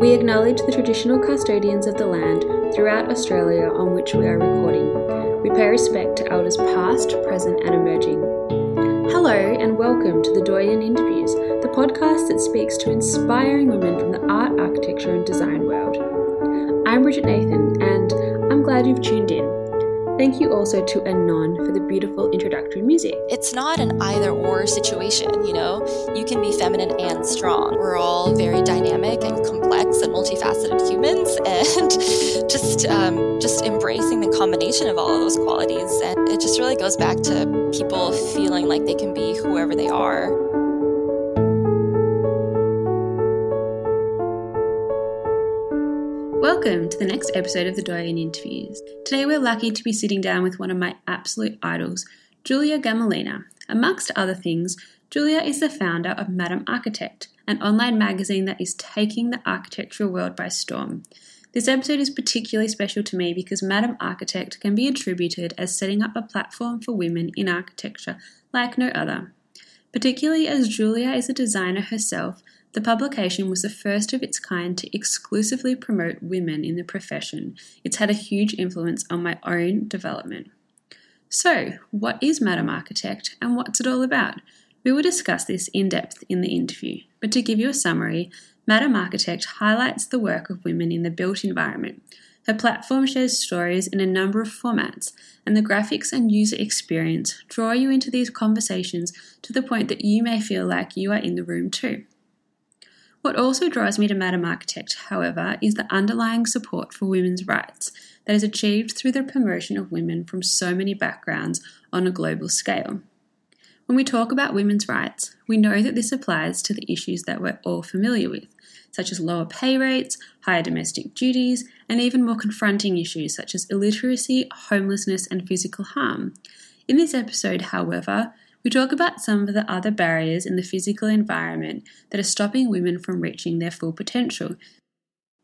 We acknowledge the traditional custodians of the land throughout Australia on which we are recording. We pay respect to elders past, present, and emerging. Hello, and welcome to the Doyen Interviews, the podcast that speaks to inspiring women from the art, architecture, and design world. I'm Bridget Nathan, and I'm glad you've tuned in. Thank you also to Anon for the beautiful introductory music. It's not an either or situation, you know? You can be feminine and strong. We're all very dynamic and complex and multifaceted humans, and just um, just embracing the combination of all of those qualities. And it just really goes back to people feeling like they can be whoever they are. Welcome to the next episode of the Doyen Interviews. Today we're lucky to be sitting down with one of my absolute idols, Julia Gamolina. Amongst other things, Julia is the founder of Madame Architect, an online magazine that is taking the architectural world by storm. This episode is particularly special to me because Madame Architect can be attributed as setting up a platform for women in architecture like no other. Particularly as Julia is a designer herself, the publication was the first of its kind to exclusively promote women in the profession. It's had a huge influence on my own development. So, what is Madame Architect and what's it all about? We will discuss this in depth in the interview, but to give you a summary, Madame Architect highlights the work of women in the built environment. Her platform shares stories in a number of formats, and the graphics and user experience draw you into these conversations to the point that you may feel like you are in the room too. What also drives me to Madame Architect, however, is the underlying support for women's rights that is achieved through the promotion of women from so many backgrounds on a global scale. When we talk about women's rights, we know that this applies to the issues that we're all familiar with, such as lower pay rates, higher domestic duties, and even more confronting issues such as illiteracy, homelessness, and physical harm. In this episode, however, we talk about some of the other barriers in the physical environment that are stopping women from reaching their full potential.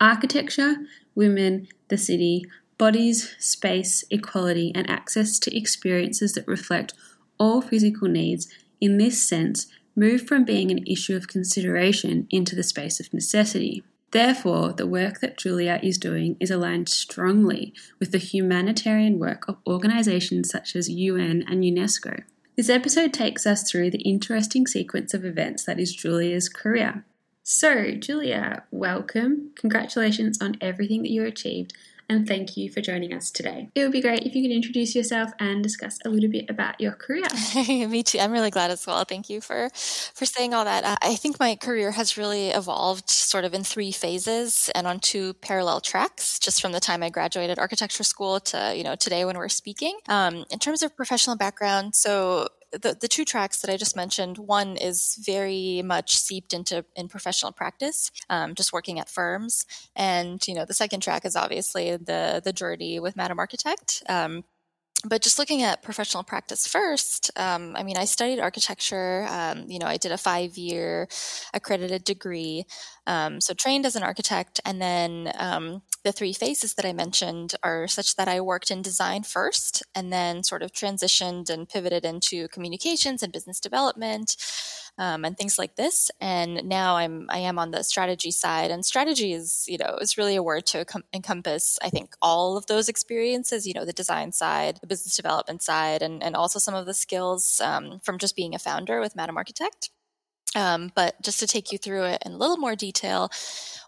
Architecture, women, the city, bodies, space, equality, and access to experiences that reflect all physical needs in this sense move from being an issue of consideration into the space of necessity. Therefore, the work that Julia is doing is aligned strongly with the humanitarian work of organisations such as UN and UNESCO. This episode takes us through the interesting sequence of events that is Julia's career. So, Julia, welcome. Congratulations on everything that you achieved and thank you for joining us today. It would be great if you could introduce yourself and discuss a little bit about your career. Me too. I'm really glad as well. Thank you for for saying all that. Uh, I think my career has really evolved sort of in three phases and on two parallel tracks, just from the time I graduated architecture school to you know today when we're speaking. Um, in terms of professional background, so the, the two tracks that I just mentioned, one is very much seeped into in professional practice, um, just working at firms, and you know the second track is obviously the the journey with Madame Architect. Um, but just looking at professional practice first, um, I mean, I studied architecture. Um, you know, I did a five year accredited degree. Um, so trained as an architect. And then um, the three phases that I mentioned are such that I worked in design first and then sort of transitioned and pivoted into communications and business development um, and things like this. And now I'm I am on the strategy side, and strategy is you know is really a word to com- encompass I think all of those experiences. You know, the design side, the business development side, and and also some of the skills um, from just being a founder with Madame Architect. Um, but just to take you through it in a little more detail,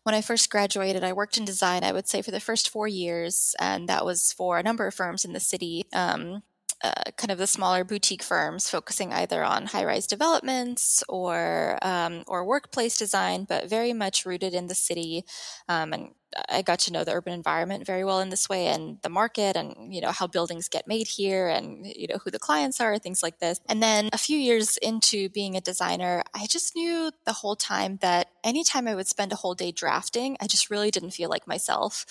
when I first graduated, I worked in design, I would say, for the first four years, and that was for a number of firms in the city. Um, uh, kind of the smaller boutique firms focusing either on high-rise developments or um, or workplace design, but very much rooted in the city um, and I got to know the urban environment very well in this way and the market and you know how buildings get made here and you know who the clients are things like this. And then a few years into being a designer I just knew the whole time that anytime I would spend a whole day drafting I just really didn't feel like myself.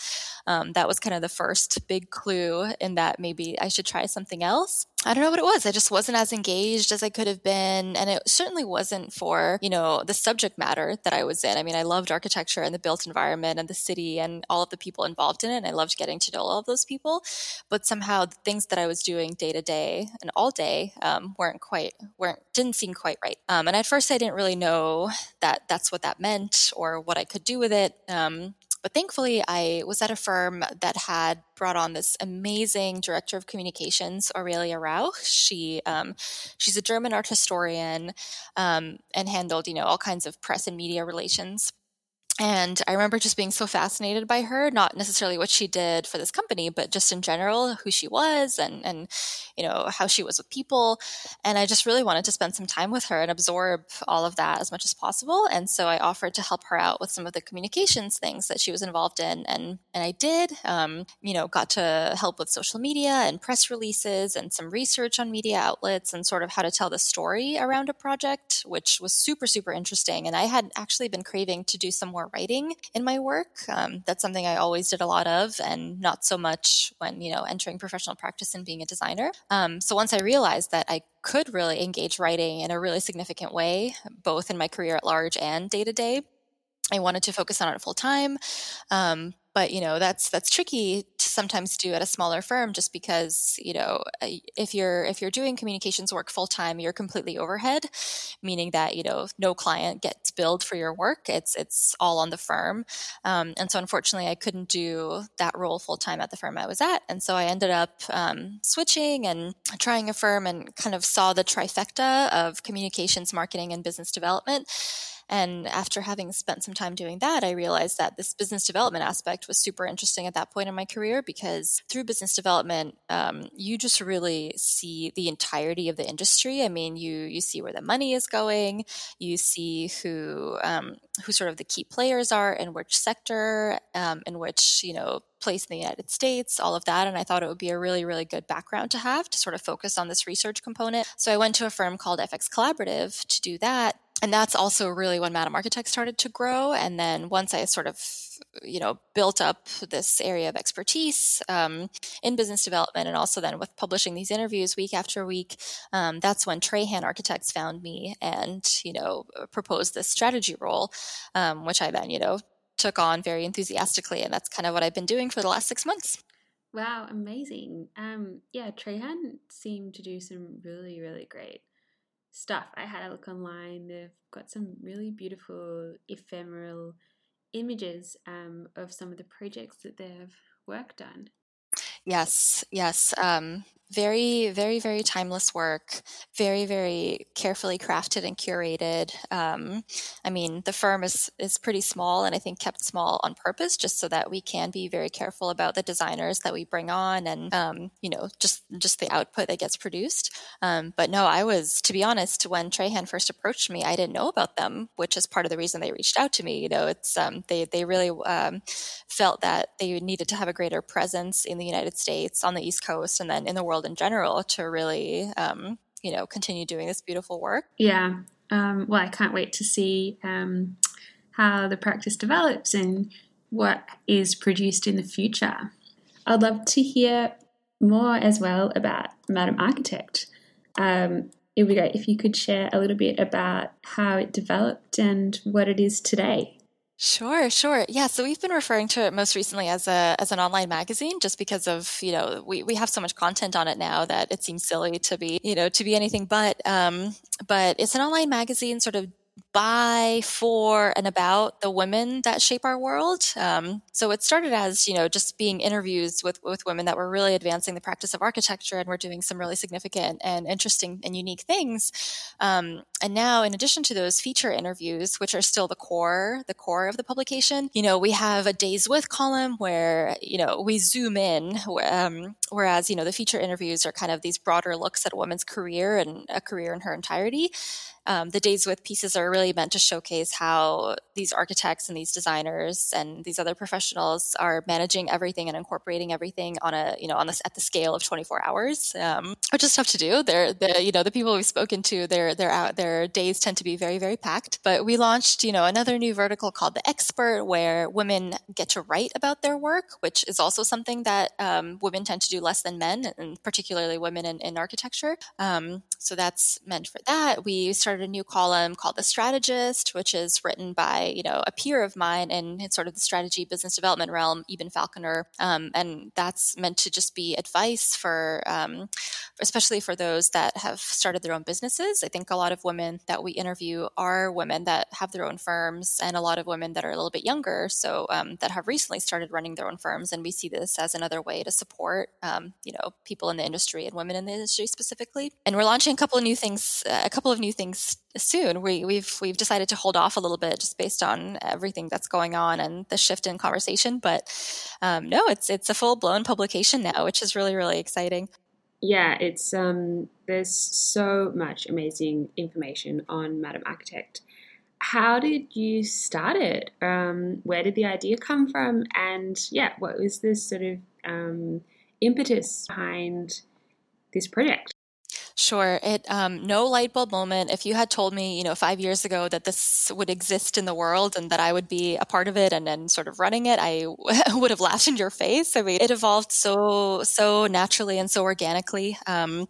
Um, that was kind of the first big clue in that maybe I should try something else I don't know what it was. I just wasn't as engaged as I could have been. And it certainly wasn't for, you know, the subject matter that I was in. I mean, I loved architecture and the built environment and the city and all of the people involved in it. And I loved getting to know all of those people. But somehow the things that I was doing day to day and all day um, weren't quite, weren't, didn't seem quite right. Um, and at first I didn't really know that that's what that meant or what I could do with it. Um, but thankfully, I was at a firm that had brought on this amazing director of communications, Aurelia Rauch. She um, she's a German art historian um, and handled you know all kinds of press and media relations and I remember just being so fascinated by her, not necessarily what she did for this company, but just in general, who she was and, and, you know, how she was with people. And I just really wanted to spend some time with her and absorb all of that as much as possible. And so I offered to help her out with some of the communications things that she was involved in. And, and I did, um, you know, got to help with social media and press releases and some research on media outlets and sort of how to tell the story around a project, which was super, super interesting. And I had actually been craving to do some more writing in my work. Um, that's something I always did a lot of, and not so much when you know entering professional practice and being a designer. Um, so once I realized that I could really engage writing in a really significant way, both in my career at large and day to day, I wanted to focus on it full time. Um, but you know that's that's tricky to sometimes do at a smaller firm just because you know if you're if you're doing communications work full time you're completely overhead meaning that you know no client gets billed for your work. It's it's all on the firm. Um, and so unfortunately i couldn't do that role full time at the firm i was at. And so i ended up um, switching and trying a firm and kind of saw the trifecta of communications marketing and business development and after having spent some time doing that, I realized that this business development aspect was super interesting at that point in my career because through business development, um, you just really see the entirety of the industry. I mean, you you see where the money is going, you see who um, who sort of the key players are in which sector, um, in which you know place in the United States, all of that. And I thought it would be a really, really good background to have to sort of focus on this research component. So I went to a firm called FX Collaborative to do that and that's also really when Madame Architect started to grow. And then once I sort of, you know, built up this area of expertise um, in business development, and also then with publishing these interviews week after week, um, that's when Trahan Architects found me and you know proposed this strategy role, um, which I then you know took on very enthusiastically, and that's kind of what I've been doing for the last six months. Wow, amazing! Um, yeah, Trahan seemed to do some really, really great stuff. I had a look online. They've got some really beautiful ephemeral images um, of some of the projects that they've worked on. Yes, yes. Um, very, very, very timeless work. Very, very carefully crafted and curated. Um, I mean, the firm is is pretty small, and I think kept small on purpose, just so that we can be very careful about the designers that we bring on, and um, you know, just just the output that gets produced. Um, but no, I was, to be honest, when Trahan first approached me, I didn't know about them, which is part of the reason they reached out to me. You know, it's um, they they really um, felt that they needed to have a greater presence in the United States, on the East Coast, and then in the world world in general to really, um, you know, continue doing this beautiful work. Yeah. Um, well, I can't wait to see um, how the practice develops and what is produced in the future. I'd love to hear more as well about Madame Architect. Um, it would be great if you could share a little bit about how it developed and what it is today. Sure, sure. Yeah, so we've been referring to it most recently as a as an online magazine just because of, you know, we, we have so much content on it now that it seems silly to be, you know, to be anything but um but it's an online magazine sort of by, for, and about the women that shape our world. Um, so it started as, you know, just being interviews with, with women that were really advancing the practice of architecture and were doing some really significant and interesting and unique things. Um, and now, in addition to those feature interviews, which are still the core, the core of the publication, you know, we have a days with column where, you know, we zoom in, um, whereas, you know, the feature interviews are kind of these broader looks at a woman's career and a career in her entirety. Um, the days with pieces are really meant to showcase how these architects and these designers and these other professionals are managing everything and incorporating everything on a you know on this at the scale of 24 hours, um, which is tough to do. They're the you know the people we've spoken to, their their out their days tend to be very very packed. But we launched you know another new vertical called the Expert, where women get to write about their work, which is also something that um, women tend to do less than men, and particularly women in, in architecture. Um, so that's meant for that. We started a new column called The Strategist, which is written by, you know, a peer of mine in, sort of the strategy business development realm, Eben Falconer. Um, and that's meant to just be advice for, um, especially for those that have started their own businesses. I think a lot of women that we interview are women that have their own firms and a lot of women that are a little bit younger. So um, that have recently started running their own firms. And we see this as another way to support, um, you know, people in the industry and women in the industry specifically. And we're launching a couple of new things, uh, a couple of new things soon. We, we've we've decided to hold off a little bit just based on everything that's going on and the shift in conversation. But um, no, it's it's a full blown publication now, which is really really exciting. Yeah, it's um, there's so much amazing information on Madame Architect. How did you start it? Um, where did the idea come from? And yeah, what was this sort of um, impetus behind this project? Sure. It um, no light bulb moment. If you had told me, you know, five years ago that this would exist in the world and that I would be a part of it and then sort of running it, I would have laughed in your face. I mean, it evolved so so naturally and so organically. Um,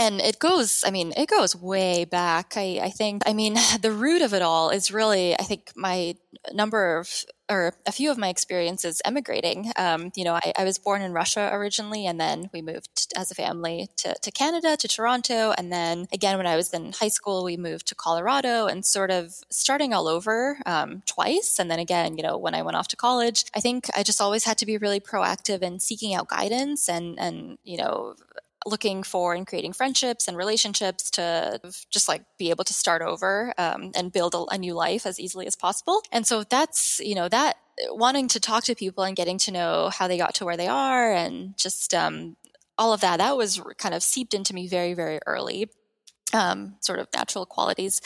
and it goes i mean it goes way back I, I think i mean the root of it all is really i think my number of or a few of my experiences emigrating. Um, you know, I, I, was born in Russia originally, and then we moved as a family to, to, Canada, to Toronto. And then again, when I was in high school, we moved to Colorado and sort of starting all over um, twice. And then again, you know, when I went off to college, I think I just always had to be really proactive in seeking out guidance and, and, you know, looking for and creating friendships and relationships to just like be able to start over um, and build a, a new life as easily as possible. And so that's, you know, that wanting to talk to people and getting to know how they got to where they are and just um, all of that, that was kind of seeped into me very, very early. Um, sort of natural qualities.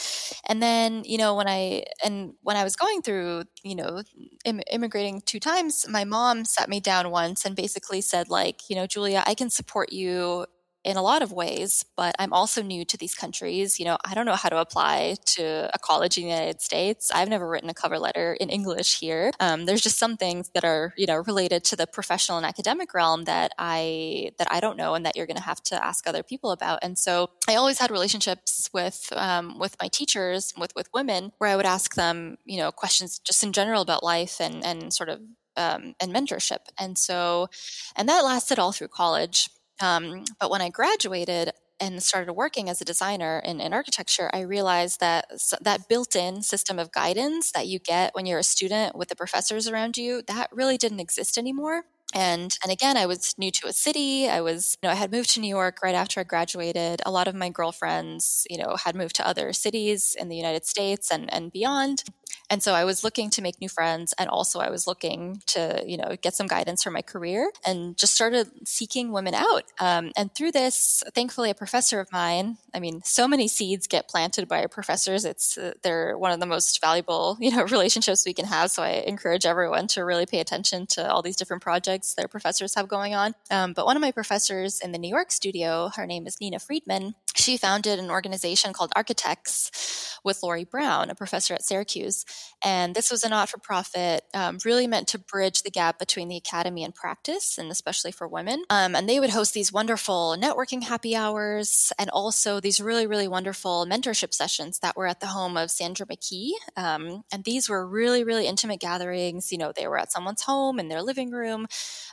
And then, you know, when I, and when I was going through, you know, Im- immigrating two times, my mom sat me down once and basically said, like, you know, Julia, I can support you in a lot of ways, but I'm also new to these countries. You know, I don't know how to apply to a college in the United States. I've never written a cover letter in English here. Um, there's just some things that are, you know, related to the professional and academic realm that I that I don't know and that you're going to have to ask other people about. And so I always had relationships with um, with my teachers, with with women, where I would ask them, you know, questions just in general about life and and sort of um, and mentorship. And so, and that lasted all through college. Um, but when I graduated and started working as a designer in, in architecture, I realized that that built-in system of guidance that you get when you're a student with the professors around you, that really didn't exist anymore. And and again i was new to a city. I was you know i had moved to new york right after i graduated. A lot of my girlfriends you know had moved to other cities in the united states and and beyond and so I was looking to make new friends and also I was looking to, you know, get some guidance for my career and just started seeking women out. Um, and through this, thankfully, a professor of mine, I mean, so many seeds get planted by professors. It's, uh, they're one of the most valuable, you know, relationships we can have. So I encourage everyone to really pay attention to all these different projects their professors have going on. Um, but one of my professors in the New York studio, her name is Nina Freedman, she founded an organization called ArchiteXX with Lori Brown, a professor at Syracuse. And this was a not for profit, um, really meant to bridge the gap between the academy and practice, and especially for women. Um, and they would host these wonderful networking happy hours and also these really, really wonderful mentorship sessions that were at the home of Sandra McKee. Um, and these were really, really intimate gatherings. You know, they were at someone's home in their living room.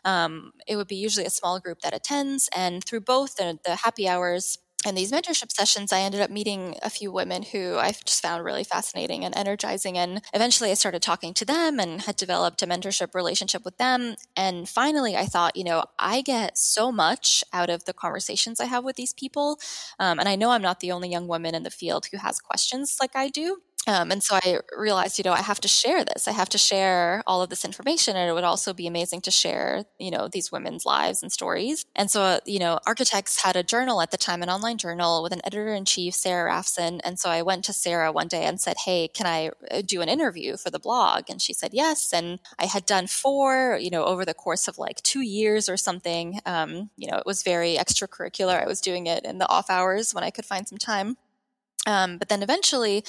Um, it would be usually a small group that attends. And through both the, the happy hours, and these mentorship sessions, I ended up meeting a few women who I just found really fascinating and energizing. And eventually I started talking to them and had developed a mentorship relationship with them. And finally, I thought, you know, I get so much out of the conversations I have with these people. Um, and I know I'm not the only young woman in the field who has questions like I do. Um, and so I realized, you know, I have to share this. I have to share all of this information, and it would also be amazing to share, you know, these women's lives and stories. And so, uh, you know, ArchiteXX had a journal at the time, an online journal with an editor in chief, Sarah Rafson. And so I went to Sarah one day and said, "Hey, can I uh, do an interview for the blog?" And she said yes. And I had done four, you know, over the course of like two years or something. Um, you know, it was very extracurricular. I was doing it in the off hours when I could find some time. Um, but then eventually,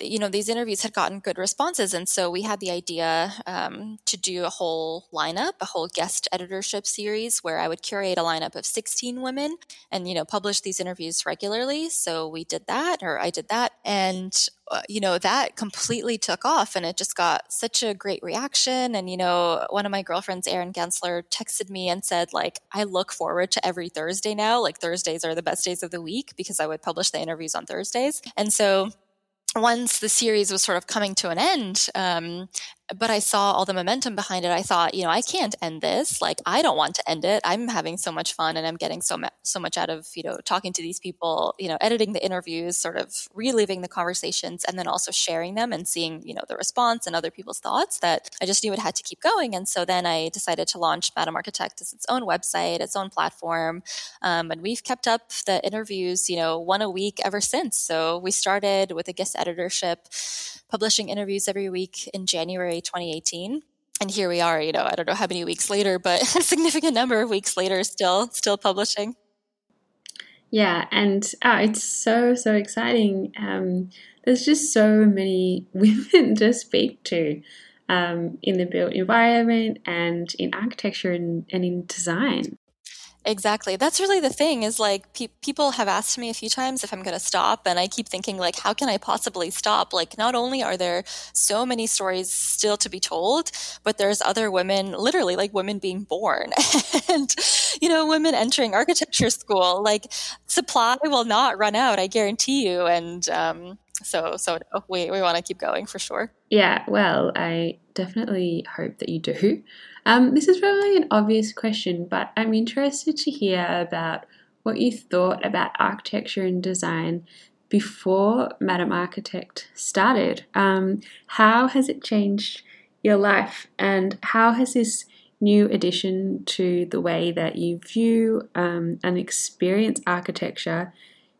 you know these interviews had gotten good responses and so we had the idea um, to do a whole lineup a whole guest editorship series where i would curate a lineup of 16 women and you know publish these interviews regularly. So we did that or i did that and uh, you know that completely took off and it just got such a great reaction. And you know one of my girlfriends erin gensler texted me and said like i look forward to every thursday now. Like thursdays are the best days of the week because i would publish the interviews on thursdays. And so once the series was sort of coming to an end, um, but I saw all the momentum behind it. I thought, you know, I can't end this. Like, I don't want to end it. I'm having so much fun, and I'm getting so much so much out of you know talking to these people. You know, editing the interviews, sort of reliving the conversations, and then also sharing them and seeing you know the response and other people's thoughts. That I just knew it had to keep going, and so then I decided to launch Madame Architect as its own website, its own platform, um, and we've kept up the interviews, you know, one a week ever since. So we started with a guest editorship publishing interviews every week in January 2018 and here we are you know i don't know how many weeks later but a significant number of weeks later still still publishing. Yeah and oh, it's so so exciting. Um, there's just so many women to speak to um, in the built environment and in architecture and, and in design Exactly. That's really the thing is like pe- people have asked me a few times if I'm going to stop and I keep thinking like how can I possibly stop? Like not only are there so many stories still to be told, but there's other women literally like women being born and you know women entering architecture school. Like supply will not run out, I guarantee you and um so so no, we we want to keep going for sure. Yeah, well, I definitely hope that you do. Um, this is probably an obvious question, but I'm interested to hear about what you thought about architecture and design before Madame Architect started. Um, how has it changed your life, and how has this new addition to the way that you view um, and experience architecture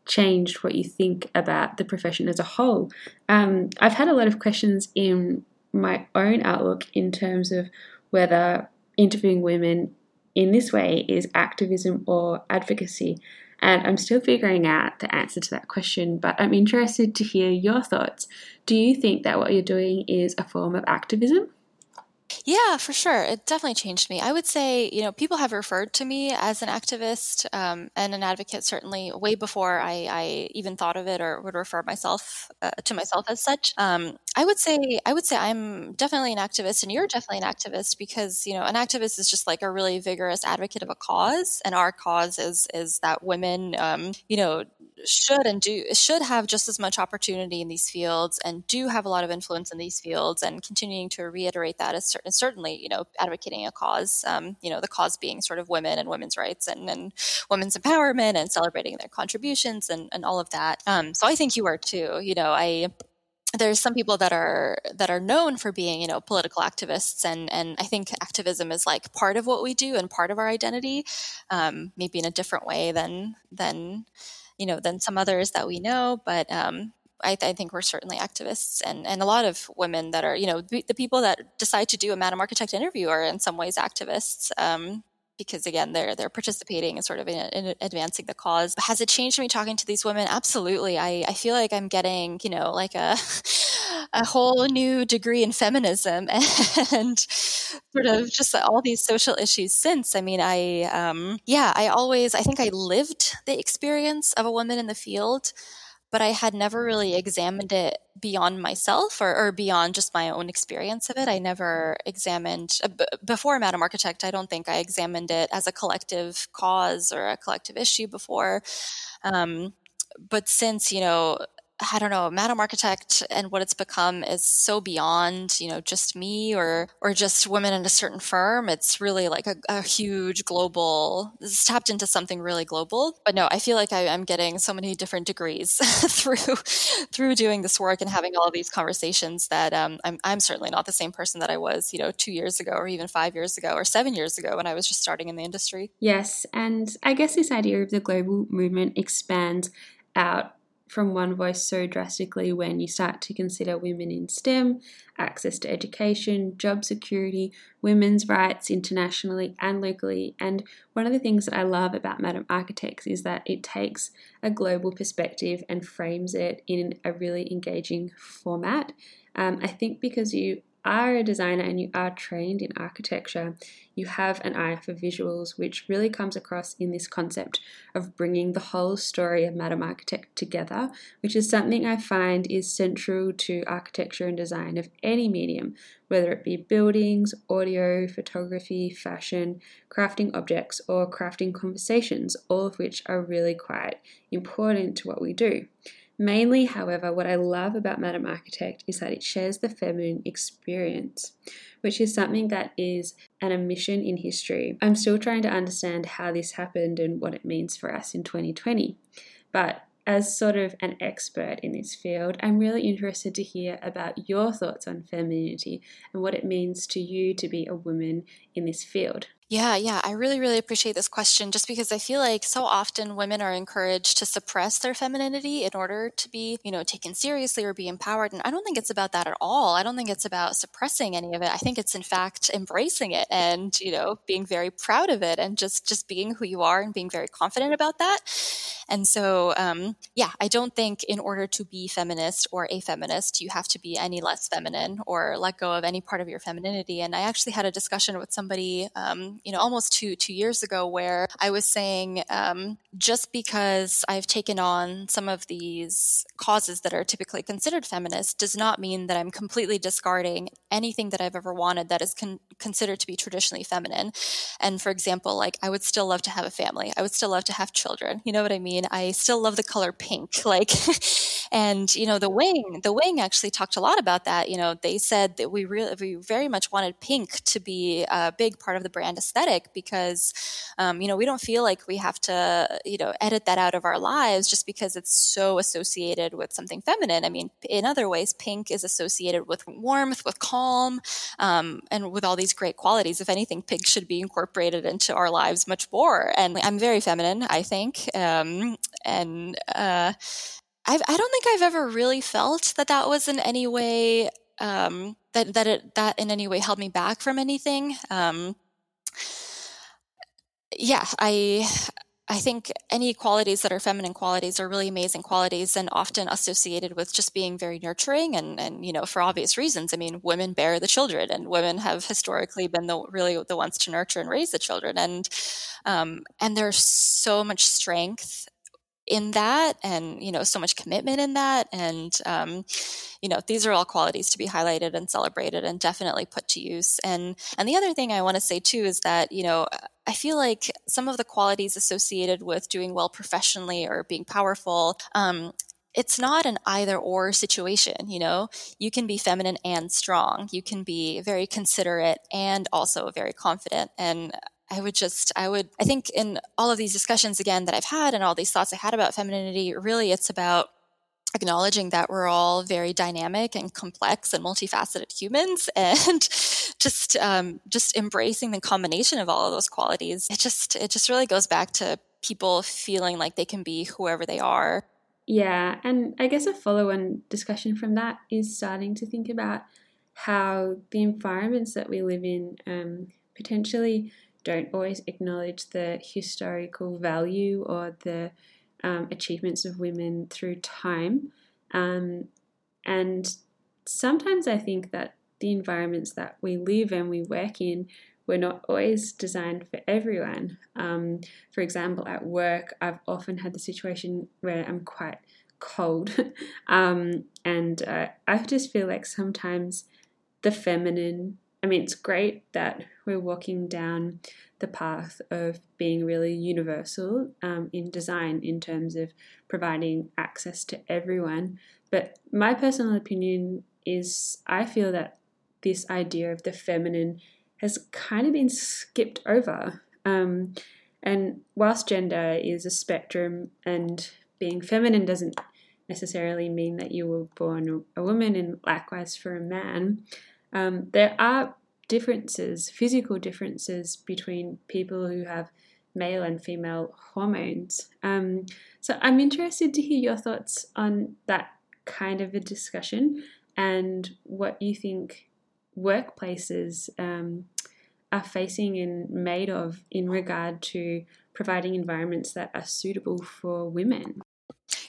changed what you think about the profession as a whole? Um, I've had a lot of questions in my own outlook in terms of whether interviewing women in this way is activism or advocacy. And I'm still figuring out the answer to that question, but I'm interested to hear your thoughts. Do you think that what you're doing is a form of activism? Yeah, for sure. It definitely changed me. I would say, you know, people have referred to me as an activist um, and an advocate, certainly way before I, I, even thought of it or would refer myself uh, to myself as such. Um, I would say, I would say I'm definitely an activist, and you're definitely an activist because you know, an activist is just like a really vigorous advocate of a cause, and our cause is is that women, um, you know, should and do should have just as much opportunity in these fields and do have a lot of influence in these fields and continuing to reiterate that is certain, certainly you know advocating a cause um, you know the cause being sort of women and women's rights and, and women's empowerment and celebrating their contributions and, and all of that. Um, so i think you are too you know i there's some people that are that are known for being you know political activists and and i think activism is like part of what we do and part of our identity um, maybe in a different way than than you know than some others that we know but um, I, I, think we're certainly activists and, and a lot of women that are you know the people that decide to do a madame architect interview are in some ways activists um, because again they're they're participating and sort of in, in, advancing the cause. Has it changed me talking to these women? Absolutely. I i feel like i'm getting you know like a a whole new degree in feminism and sort of just all these social issues since. I mean i um yeah i always i think i lived the experience of a woman in the field but I had never really examined it beyond myself or, or beyond just my own experience of it. I never examined, uh, b- before Madame Architect, I don't think I examined it as a collective cause or a collective issue before. Um, but since, you know, I don't know, Madame Architect and what it's become is so beyond, you know, just me or or just women in a certain firm. It's really like a, a huge global. It's tapped into something really global. But no, I feel like I, am getting so many different degrees through through doing this work and having all these conversations that um, I'm I'm certainly not the same person that I was, you know, two years ago or even five years ago or seven years ago when I was just starting in the industry. Yes, and I guess this idea of the global movement expands out from one voice so drastically when you start to consider women in STEM, access to education, job security, women's rights internationally and locally. And one of the things that I love about Madame Architects is that it takes a global perspective and frames it in a really engaging format. Um, I think because you are a designer and you are trained in architecture, you have an eye for visuals, which really comes across in this concept of bringing the whole story of Madame Architect together, which is something I find is central to architecture and design of any medium, whether it be buildings, audio, photography, fashion, crafting objects, or crafting conversations, all of which are really quite important to what we do. Mainly, however, what I love about Madame Architect is that it shares the feminine experience, which is something that is an omission in history. I'm still trying to understand how this happened and what it means for us in 2020. But as sort of an expert in this field, I'm really interested to hear about your thoughts on femininity and what it means to you to be a woman in this field. Yeah, yeah. I really, really appreciate this question just because I feel like so often women are encouraged to suppress their femininity in order to be, you know, taken seriously or be empowered. And I don't think it's about that at all. I don't think it's about suppressing any of it. I think it's in fact embracing it and, you know, being very proud of it and just, just being who you are and being very confident about that. And so, um, yeah, I don't think in order to be feminist or a feminist, you have to be any less feminine or let go of any part of your femininity. And I actually had a discussion with somebody, um, you know, almost two two years ago, where I was saying um, just because I've taken on some of these causes that are typically considered feminist does not mean that I'm completely discarding anything that I've ever wanted that is con- considered to be traditionally feminine. And for example, like I would still love to have a family. I would still love to have children. You know what I mean? I still love the color pink. Like, and you know, the wing, the wing actually talked a lot about that. You know, they said that we really, we very much wanted pink to be a big part of the brand aesthetic because, um, you know, we don't feel like we have to, you know, edit that out of our lives just because it's so associated with something feminine. I mean, in other ways, pink is associated with warmth, with calm, um, and with all these great qualities. If anything, pink should be incorporated into our lives much more. And I'm very feminine, I think. Um, and, uh, I've, I don't think I've ever really felt that that was in any way um, that that it that in any way held me back from anything. Um, yeah, I I think any qualities that are feminine qualities are really amazing qualities and often associated with just being very nurturing and, and you know for obvious reasons. I mean, women bear the children, and women have historically been the really the ones to nurture and raise the children, and um, and there's so much strength in that and you know so much commitment in that and um, you know these are all qualities to be highlighted and celebrated and definitely put to use and and the other thing i want to say too is that you know i feel like some of the qualities associated with doing well professionally or being powerful um, it's not an either or situation, you know? You can be feminine and strong. You can be very considerate and also very confident. And I would just, I would, I think in all of these discussions again that I've had and all these thoughts I had about femininity, really it's about acknowledging that we're all very dynamic and complex and multifaceted humans and just um, just embracing the combination of all of those qualities. It just it just really goes back to people feeling like they can be whoever they are. Yeah and i guess a follow-on discussion from that is starting to think about how the environments that we live in um, potentially don't always acknowledge the historical value or the um, achievements of women through time. Um, and sometimes I think that the environments that we live and we work in were not always designed for everyone. Um, for example, at work, I've often had the situation where I'm quite cold, um, and uh, I just feel like sometimes the feminine I mean, it's great that we're walking down the path of being really universal um, in design in terms of providing access to everyone. But my personal opinion is I feel that this idea of the feminine has kind of been skipped over. Um, and whilst gender is a spectrum and being feminine doesn't necessarily mean that you were born a woman, and likewise for a man, um, there are differences, physical differences between people who have male and female hormones. Um, so I'm interested to hear your thoughts on that kind of a discussion and what you think workplaces um, are facing and made of in regard to providing environments that are suitable for women.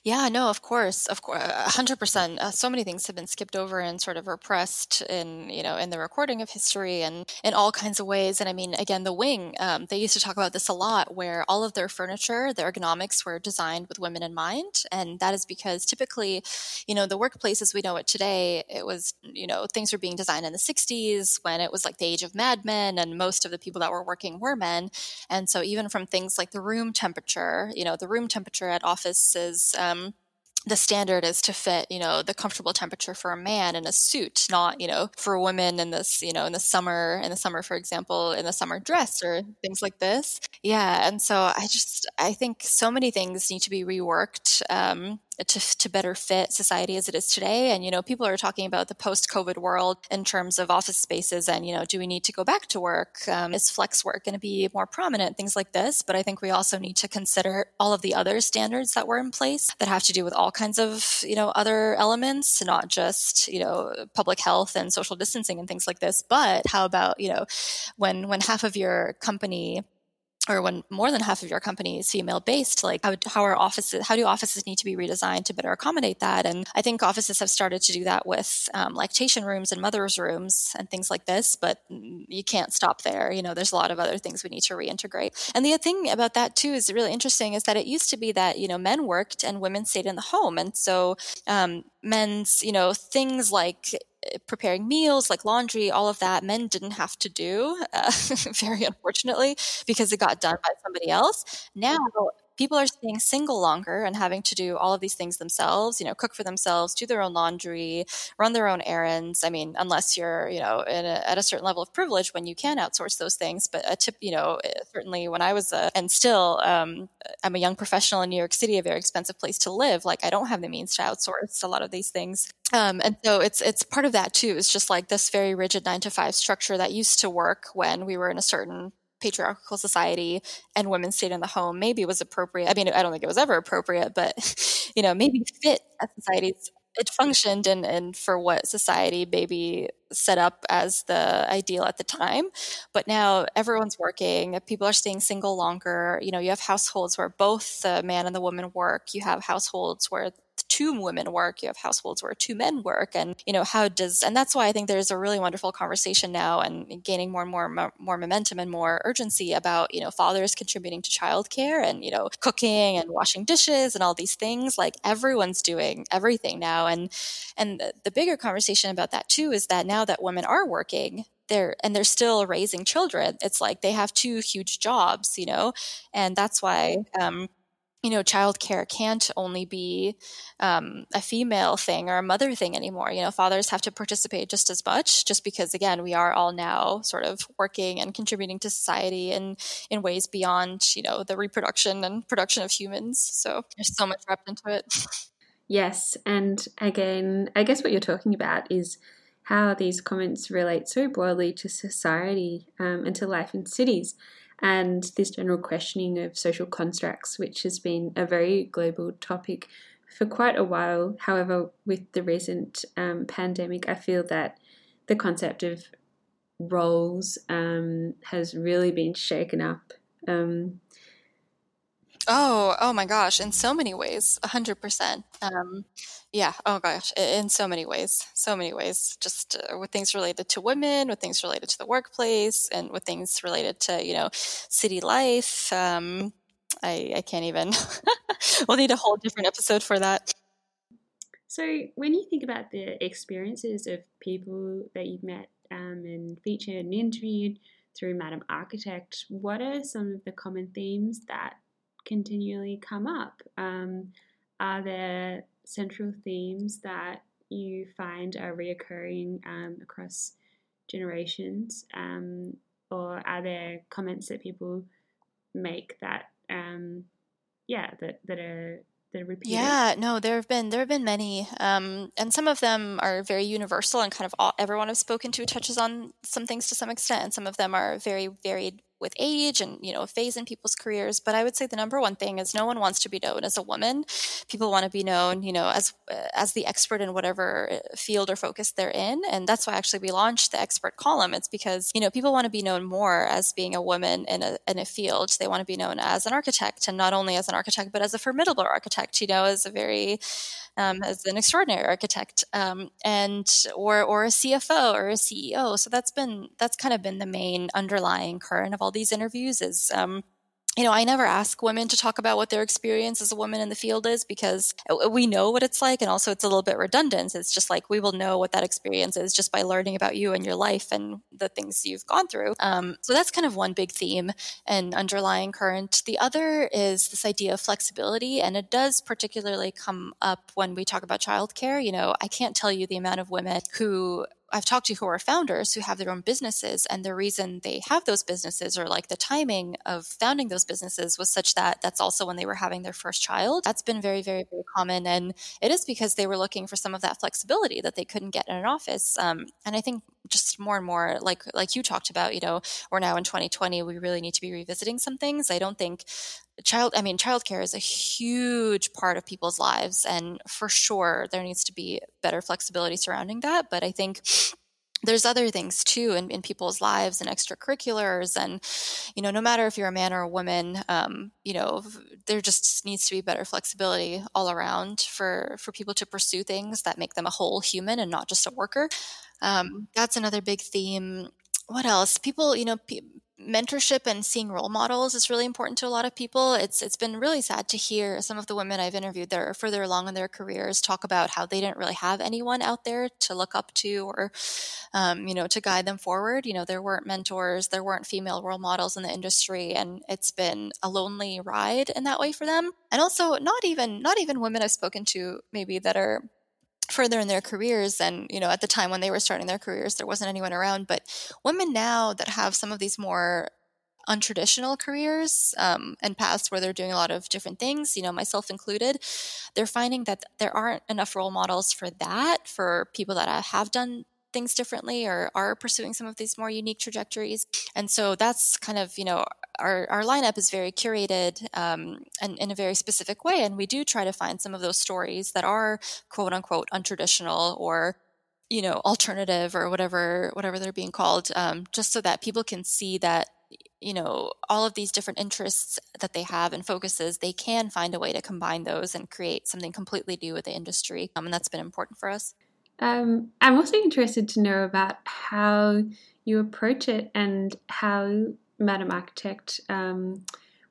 Yeah, no, of course, of course, hundred percent. Uh, so many things have been skipped over and sort of repressed in you know in the recording of history and in all kinds of ways. And I mean, again, the wing um, they used to talk about this a lot, where all of their furniture, their ergonomics were designed with women in mind, and that is because typically, you know, the workplaces we know it today, it was you know things were being designed in the '60s when it was like the age of Mad Men, and most of the people that were working were men, and so even from things like the room temperature, you know, the room temperature at offices. Um, um, the standard is to fit, you know, the comfortable temperature for a man in a suit, not, you know, for women in this, you know, in the summer, in the summer, for example, in the summer dress or things like this. Yeah. And so I just, I think so many things need to be reworked. Um, to, to better fit society as it is today. And, you know, people are talking about the post COVID world in terms of office spaces and, you know, do we need to go back to work? Um, is flex work going to be more prominent? Things like this. But I think we also need to consider all of the other standards that were in place that have to do with all kinds of, you know, other elements, not just, you know, public health and social distancing and things like this. But how about, you know, when, when half of your company or when more than half of your company is female based like how, how are offices how do offices need to be redesigned to better accommodate that? And i think offices have started to do that with um, lactation rooms and mothers rooms and things like this but you can't stop there. You know there's a lot of other things we need to reintegrate. And the thing about that too is really interesting is that it used to be that you know men worked and women stayed in the home. And so um, men's you know things like preparing meals, like laundry, all of that, men didn't have to do, uh, very unfortunately, because it got done by somebody else. Now, people are staying single longer and having to do all of these things themselves, you know, cook for themselves, do their own laundry, run their own errands. I mean, unless you're, you know, a, at a certain level of privilege when you can outsource those things. But a tip, you know, eh, certainly when I was, a, and still, um, I'm a young professional in New York City, a very expensive place to live. Like I don't have the means to outsource a lot of these things. Um, and so it's it's part of that too. It's just like this very rigid nine to five structure that used to work when we were in a certain patriarchal society and women stayed in the home maybe was appropriate. I mean i don't think it was ever appropriate but you know maybe fit as societies it functioned and, and for what society maybe set up as the ideal at the time. But now everyone's working people are staying single longer. You know you have households where both the man and the woman work. You have households where two women work you have households where two men work and you know how does and that's why i think there's a really wonderful conversation now and gaining more and more more momentum and more urgency about you know fathers contributing to childcare and you know cooking and washing dishes and all these things. Like everyone's doing everything now. And and the bigger conversation about that too is that now that women are working they're and they're still raising children it's like they have two huge jobs you know? And that's why um, you know, childcare can't only be um, a female thing or a mother thing anymore. You know, fathers have to participate just as much, just because again, we are all now sort of working and contributing to society in in ways beyond you know the reproduction and production of humans. So there's so much wrapped into it. Yes, and again, I guess what you're talking about is how these comments relate so broadly to society um, and to life in cities and this general questioning of social constructs, which has been a very global topic for quite a while. However, with the recent um, pandemic, I feel that the concept of roles um, has really been shaken up. Um, Oh, oh my gosh, in so many ways, 100%. Um, yeah, oh gosh, in so many ways, so many ways, just uh, with things related to women, with things related to the workplace, and with things related to, you know, city life. Um, I, I can't even, we'll need a whole different episode for that. So, when you think about the experiences of people that you've met um, and featured and interviewed through Madame Architect, what are some of the common themes that continually come up? Um, are there central themes that you find are reoccurring um, across generations? Um, or are there comments that people make that, um, yeah, that, that are repeated? Yeah, no, there have been there have been many, um, and some of them are very universal and kind of all, everyone I've spoken to touches on some things to some extent, and some of them are very varied with age and you know a phase in people's careers but i would say the number one thing is no one wants to be known as a woman. People want to be known you know as as the expert in whatever uh, field or focus they're in and that's why actually we launched the expert column. It's because you know people want to be known more as being a woman in a in a field. They want to be known as an architect and not only as an architect but as a formidable architect you know as a very um, as an extraordinary architect um, and or or a CFO or a CEO. So that's been that's kind of been the main underlying current of all these interviews is um, you know, I never ask women to talk about what their experience as a woman in the field is because we know what it's like. And also, it's a little bit redundant. It's just like we will know what that experience is just by learning about you and your life and the things you've gone through. Um, so, that's kind of one big theme and underlying current. The other is this idea of flexibility. And it does particularly come up when we talk about childcare. You know, I can't tell you the amount of women who I've talked to who are founders who have their own businesses, and the reason they have those businesses or like the timing of founding those businesses was such that that's also when they were having their first child. That's been very, very, very common, and it is because they were looking for some of that flexibility that they couldn't get in an office. Um, and I think just more and more, like like you talked about, you know, we're now in 2020. We really need to be revisiting some things. I don't think child i mean childcare is a huge part of people's lives and for sure there needs to be better flexibility surrounding that but i think there's other things too in, in people's lives and extracurriculars and you know no matter if you're a man or a woman um, you know there just needs to be better flexibility all around for for people to pursue things that make them a whole human and not just a worker. Um, that's another big theme. What else? People you know pe- mentorship and seeing role models is really important to a lot of people. It's it's been really sad to hear some of the women I've interviewed that are further along in their careers talk about how they didn't really have anyone out there to look up to or um, you know to guide them forward. You know, there weren't mentors, there weren't female role models in the industry, and it's been a lonely ride in that way for them. And also, not even not even women I've spoken to maybe that are further in their careers and you know at the time when they were starting their careers there wasn't anyone around. But women now that have some of these more untraditional careers um, and paths where they're doing a lot of different things you know myself included they're finding that there aren't enough role models for that for people that have done things differently or are pursuing some of these more unique trajectories. And so that's kind of you know our, our lineup is very curated um, and in a very specific way. And we do try to find some of those stories that are quote unquote untraditional or you know alternative or whatever whatever they're being called um, just so that people can see that you know all of these different interests that they have and focuses they can find a way to combine those and create something completely new with the industry. Um, and that's been important for us um, i'm also interested to know about how you approach it and how Madame Architect um,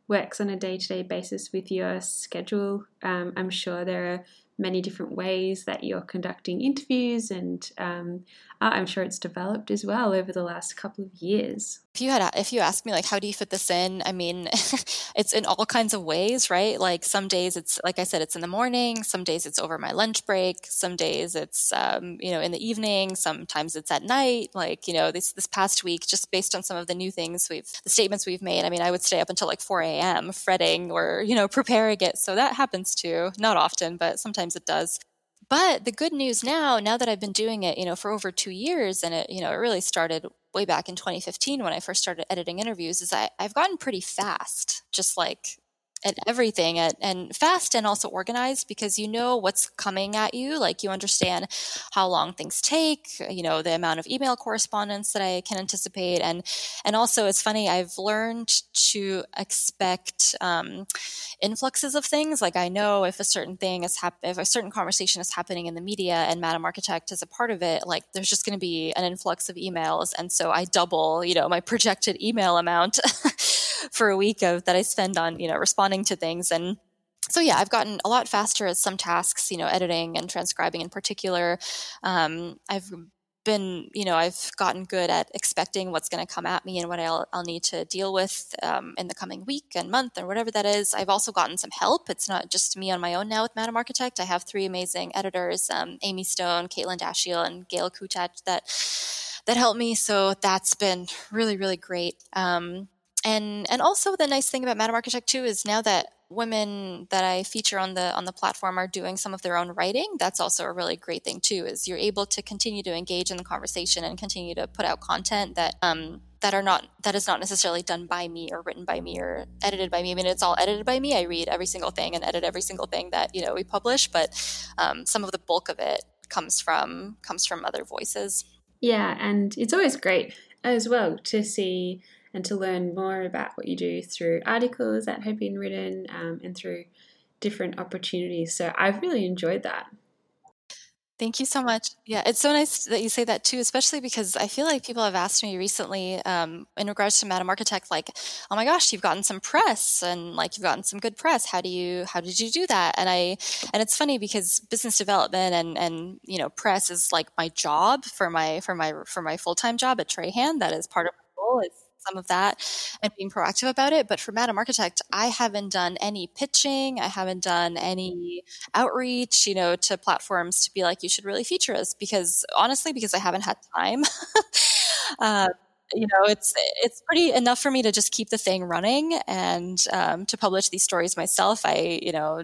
works on a day to day basis with your schedule. Um, I'm sure there are many different ways that you're conducting interviews, and um, I'm sure it's developed as well over the last couple of years. If you had if you ask me like how do you fit this in i mean it's in all kinds of ways right? Like some days it's like i said it's in the morning some days it's over my lunch break some days it's um, you know in the evening sometimes it's at night like you know this this past week just based on some of the new things we've the statements we've made i mean i would stay up until like 4 a.m fretting or you know preparing it. So that happens too not often but sometimes it does. But the good news now, now that I've been doing it, you know, for over two years, and it, you know, it really started way back in 2015 when I first started editing interviews, is I, I've gotten pretty fast, just like at everything at, and fast and also organized because you know what's coming at you like you understand how long things take you know the amount of email correspondence that i can anticipate. And and also it's funny i've learned to expect um, influxes of things. Like i know if a certain thing is hap- if a certain conversation is happening in the media and madame architect is a part of it like there's just going to be an influx of emails. And so i double you know my projected email amount for a week of that I spend on, you know, responding to things. And so yeah, I've gotten a lot faster at some tasks, you know, editing and transcribing in particular. Um, I've been, you know, I've gotten good at expecting what's going to come at me and what I'll, I'll need to deal with um, in the coming week and month or whatever that is. I've also gotten some help. It's not just me on my own now with Madame Architect. I have three amazing editors, um, Amy Stone, Caitlin Dashiell, and Gail Kuchat that that helped me. So that's been really, really great. Um, and and also the nice thing about Madame Architect too is now that women that I feature on the on the platform are doing some of their own writing, that's also a really great thing too. Is you're able to continue to engage in the conversation and continue to put out content that um, that are not that is not necessarily done by me or written by me or edited by me. I mean, it's all edited by me. I read every single thing and edit every single thing that you know we publish, but um, some of the bulk of it comes from comes from other voices. Yeah, and it's always great as well to see and to learn more about what you do through articles that have been written um, and through different opportunities. So I've really enjoyed that. Thank you so much. Yeah, it's so nice that you say that too, especially because I feel like people have asked me recently um, in regards to Madame Architect, like, "Oh my gosh, you've gotten some press, and like you've gotten some good press. How do you, how did you do that?" And I, and it's funny because business development and and you know press is like my job for my for my for my full time job at Trahan. That is part of my role. Is some of that and being proactive about it. But for Madame Architect, I haven't done any pitching. I haven't done any outreach, you know, to platforms to be like, you should really feature us because honestly, because I haven't had time. uh, you know it's it's pretty enough for me to just keep the thing running and um, to publish these stories myself i you know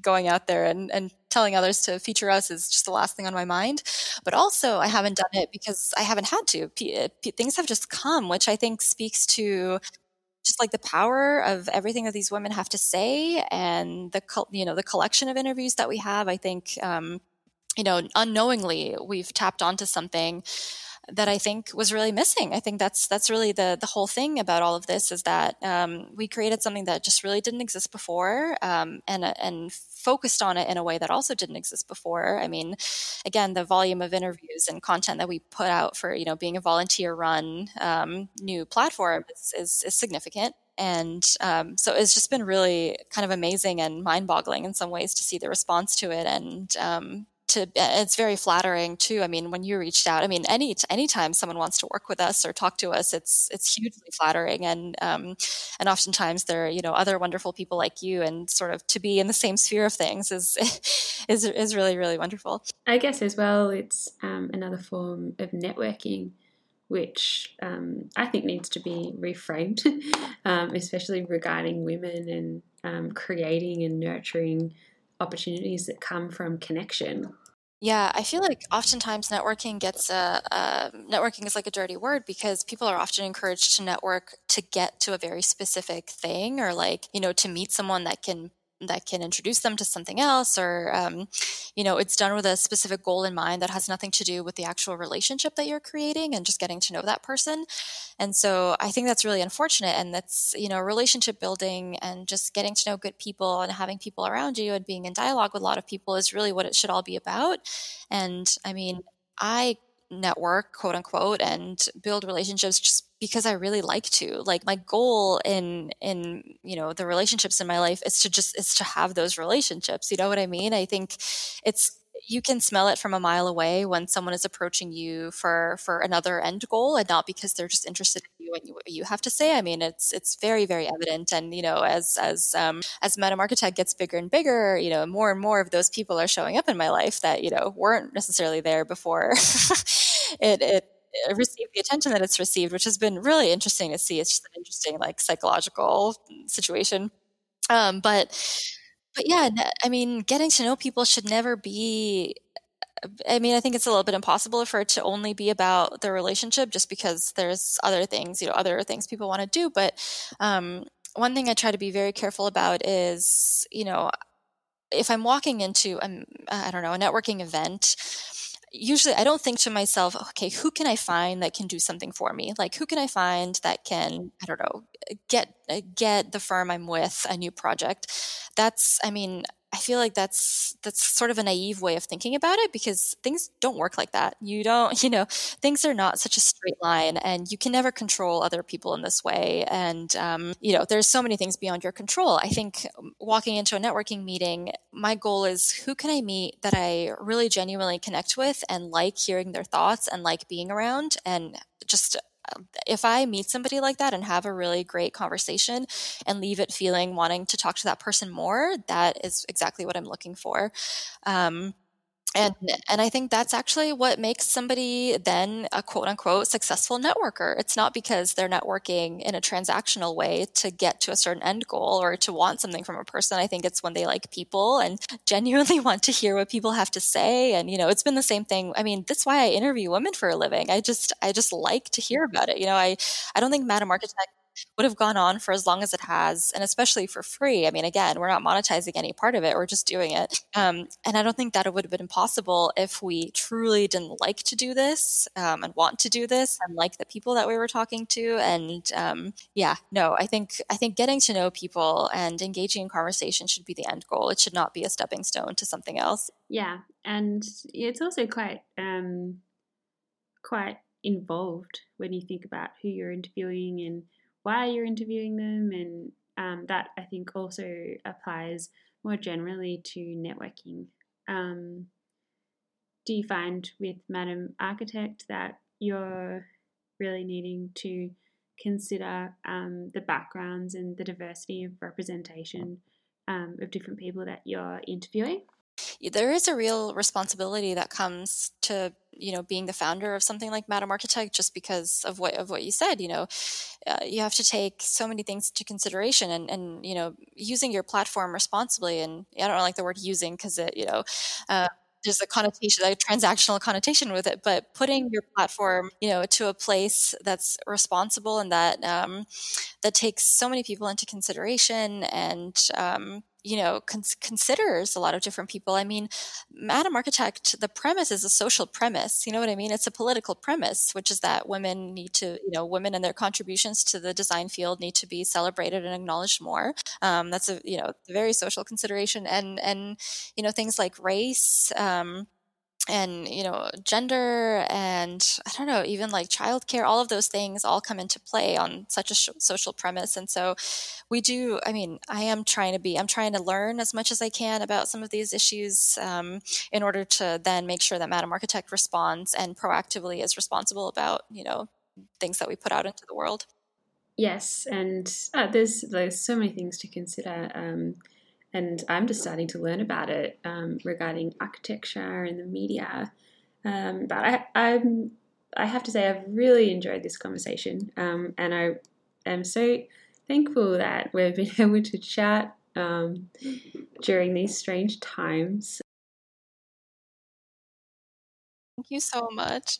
going out there and, and telling others to feature us is just the last thing on my mind. But also, I haven't done it because I haven't had to. P- p- things have just come, which I think speaks to just like the power of everything that these women have to say and the you know the collection of interviews that we have. I think um, you know unknowingly we've tapped onto something that I think was really missing. I think that's that's really the the whole thing about all of this is that um, we created something that just really didn't exist before, um, and and focused on it in a way that also didn't exist before. I mean, again, the volume of interviews and content that we put out for you know being a volunteer run um, new platform is, is, is significant and um, so it's just been really kind of amazing and mind-boggling in some ways to see the response to it and um, to it's very flattering too. I mean when you reached out i mean any anytime someone wants to work with us or talk to us it's it's hugely flattering and um, and oftentimes there are you know other wonderful people like you and sort of to be in the same sphere of things is is is really really wonderful. I guess as well it's um, another form of networking which um, I think needs to be reframed, um, especially regarding women and um, creating and nurturing opportunities that come from connection. Yeah, I feel like oftentimes networking gets a, uh, networking is like a dirty word because people are often encouraged to network to get to a very specific thing or like you know to meet someone that can that can introduce them to something else or um, you know it's done with a specific goal in mind that has nothing to do with the actual relationship that you're creating and just getting to know that person. And so i think that's really unfortunate and that's you know relationship building and just getting to know good people and having people around you and being in dialogue with a lot of people is really what it should all be about. And i mean i network quote unquote and build relationships just because I really like to. Like my goal in in you know the relationships in my life is to just is to have those relationships. You know what I mean? I think it's you can smell it from a mile away when someone is approaching you for for another end goal and not because they're just interested in you and you, what you have to say i mean it's it's very very evident and you know as as um as madame architect gets bigger and bigger you know more and more of those people are showing up in my life that you know weren't necessarily there before it it received the attention that it's received, which has been really interesting to see. It's just an interesting, like, psychological situation. Um, but, but yeah, I mean, getting to know people should never be. I mean, I think it's a little bit impossible for it to only be about the relationship, just because there's other things, you know, other things people want to do. But um, one thing I try to be very careful about is, you know, if I'm walking into, a, I don't know, a networking event usually I don't think to myself, okay, who can I find that can do something for me? Like, who can I find that can, I don't know, get get the firm I'm with a new project? That's, I mean, I feel like that's that's sort of a naive way of thinking about it because things don't work like that. You don't, you know, things are not such a straight line, and you can never control other people in this way. And um, you know, there's so many things beyond your control. I think walking into a networking meeting, my goal is who can I meet that I really genuinely connect with and like hearing their thoughts and like being around and just if I meet somebody like that and have a really great conversation and leave it feeling wanting to talk to that person more, that is exactly what I'm looking for. Um, and and I think that's actually what makes somebody then a quote unquote successful networker. It's not because they're networking in a transactional way to get to a certain end goal or to want something from a person. I think it's when they like people and genuinely want to hear what people have to say. And you know, it's been the same thing. I mean, that's why I interview women for a living. I just I just like to hear about it. You know, I I don't think Madame Architect would have gone on for as long as it has, and especially for free. I mean, again, we're not monetizing any part of it; we're just doing it. Um, and I don't think that it would have been possible if we truly didn't like to do this um, and want to do this and like the people that we were talking to. And um, yeah, no, I think I think getting to know people and engaging in conversation should be the end goal. It should not be a stepping stone to something else. Yeah, and it's also quite um, quite involved when you think about who you're interviewing and why you're interviewing them, and um, that I think also applies more generally to networking. Um, do you find with Madame Architect that you're really needing to consider um, the backgrounds and the diversity of representation um, of different people that you're interviewing? there is a real responsibility that comes to you know being the founder of something like Madame Architect just because of what of what you said you know uh, you have to take so many things into consideration and and you know using your platform responsibly. And I don't like the word using because it you know uh, there's a connotation, a transactional connotation with it, but putting your platform, you know, to a place that's responsible and that um, that takes so many people into consideration and um, you know cons- considers a lot of different people. I mean madame architect the premise is a social premise you know what i mean? It's a political premise which is that women need to you know women and their contributions to the design field need to be celebrated and acknowledged more. Um, that's a you know very social consideration. And and you know things like race um, and you know gender and i don't know even like childcare all of those things all come into play on such a sh- social premise. And so we do i mean i am trying to be i'm trying to learn as much as i can about some of these issues um, in order to then make sure that madame architect responds and proactively is responsible about you know things that we put out into the world. Yes and uh, there's there's so many things to consider um, and I'm just starting to learn about it um, regarding architecture and the media. Um, but I, I'm, I have to say, I've really enjoyed this conversation, um, and I am so thankful that we've been able to chat um, during these strange times. Thank you so much.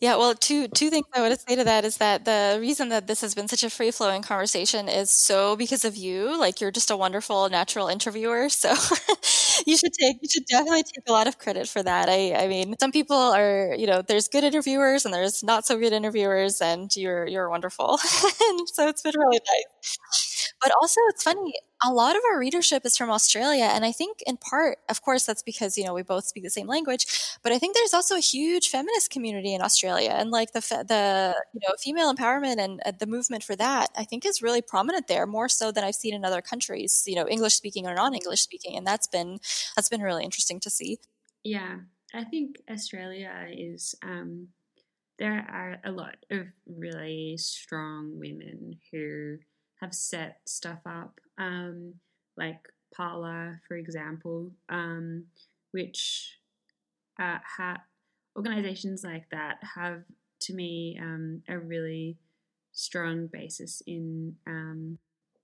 Yeah, well, two two things I want to say to that is that the reason that this has been such a free flowing conversation is so because of you. Like you're just a wonderful natural interviewer, so you should take you should definitely take a lot of credit for that. I I mean, some people are you know there's good interviewers and there's not so good interviewers, and you're you're wonderful, and so it's been really nice. But also, it's funny a lot of our readership is from Australia. And I think in part, of course, that's because, you know, we both speak the same language, but I think there's also a huge feminist community in Australia and like the, the, you know, female empowerment and uh, the movement for that, I think is really prominent there more so than I've seen in other countries, you know, English speaking or non-English speaking. And that's been, that's been really interesting to see. Yeah. I think Australia is, um, there are a lot of really strong women who have set stuff up, um, like Parlour, for example, um, which uh, ha- organizations like that have, to me, um, a really strong basis in um,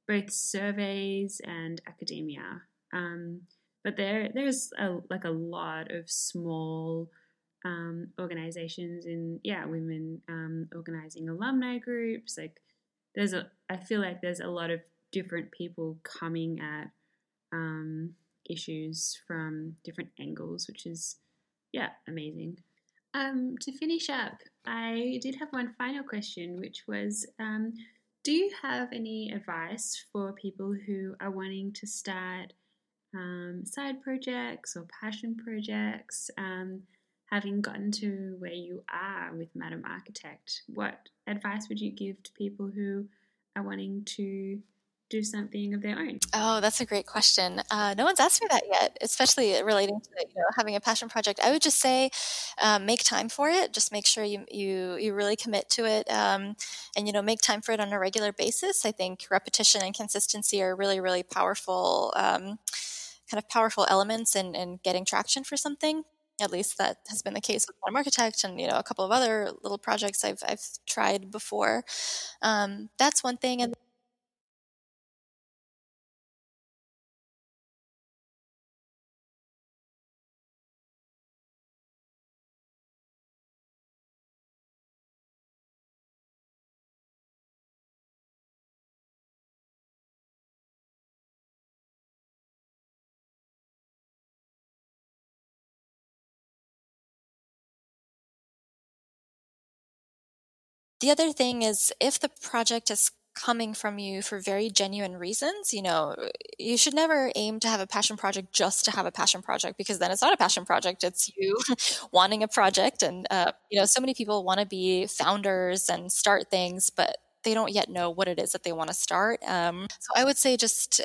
both surveys and academia. Um, but there, there's a, like a lot of small um, organizations in yeah, women organizing alumni groups, like there's a I feel like there's a lot of different people coming at um, issues from different angles, which is yeah amazing. Um, to finish up, I did have one final question, which was um, Do you have any advice for people who are wanting to start um, side projects or passion projects, um, having gotten to where you are with Madame Architect, what advice would you give to people who are wanting to do something of their own? Oh, that's a great question. Uh, no one's asked me that yet, especially relating to you know having a passion project. I would just say um, make time for it. Just make sure you you you really commit to it, um, and you know make time for it on a regular basis. I think repetition and consistency are really really powerful. Um, kind of powerful elements in, in getting traction for something at least that has been the case with Madame Architect and you know a couple of other little projects I've I've tried before. Um, that's one thing, and The other thing is if the project is coming from you for very genuine reasons, you know, you should never aim to have a passion project just to have a passion project because then it's not a passion project. It's you wanting a project. And, uh, you know, so many people want to be founders and start things, but they don't yet know what it is that they want to start. Um, so I would say just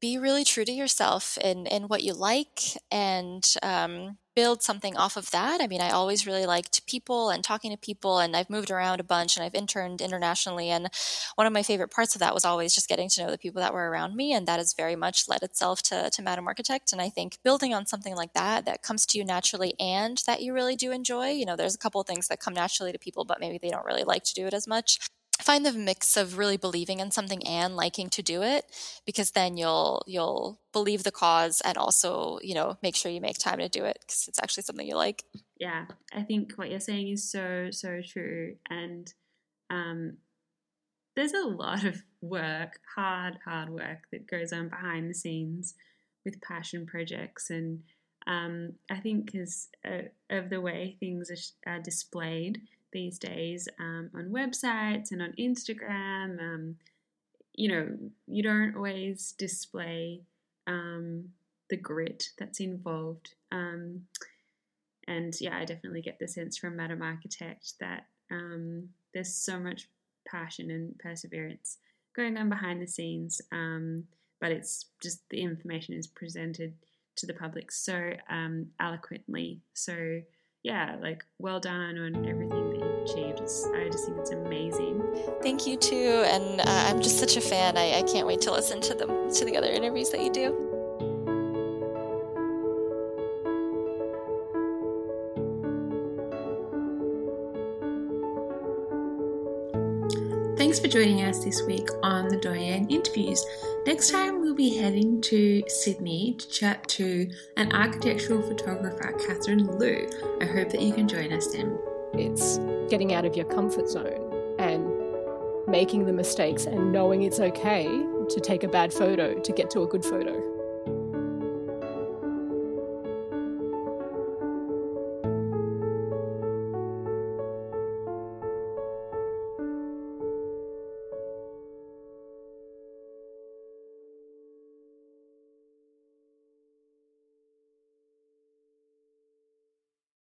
be really true to yourself in, in what you like and um, build something off of that. I mean, I always really liked people and talking to people, and I've moved around a bunch and I've interned internationally. And one of my favorite parts of that was always just getting to know the people that were around me. And that has very much led itself to, to Madame Architect. And I think building on something like that, that comes to you naturally and that you really do enjoy, you know, there's a couple things that come naturally to people, but maybe they don't really like to do it as much find the mix of really believing in something and liking to do it because then you'll you'll believe the cause and also you know make sure you make time to do it because it's actually something you like. Yeah i think what you're saying is so so true and um there's a lot of work hard hard work that goes on behind the scenes with passion projects and um, I think because uh, of the way things are, are displayed these days um, on websites and on Instagram. Um, you know, you don't always display um, the grit that's involved. Um, and yeah, I definitely get the sense from Madame Architect that um, there's so much passion and perseverance going on behind the scenes, um, but it's just the information is presented to the public so eloquently. So yeah, like well done on everything that you've achieved. It's, I just think it's amazing. Thank you too, and uh, I'm just such a fan. I, I can't wait to listen to them to the other interviews that you do. Thanks for joining us this week on the Doyenne interviews. Next time, we'll be heading to Sydney to chat to an architectural photographer, Catherine Liu. I hope that you can join us then. It's getting out of your comfort zone and making the mistakes and knowing it's okay to take a bad photo to get to a good photo.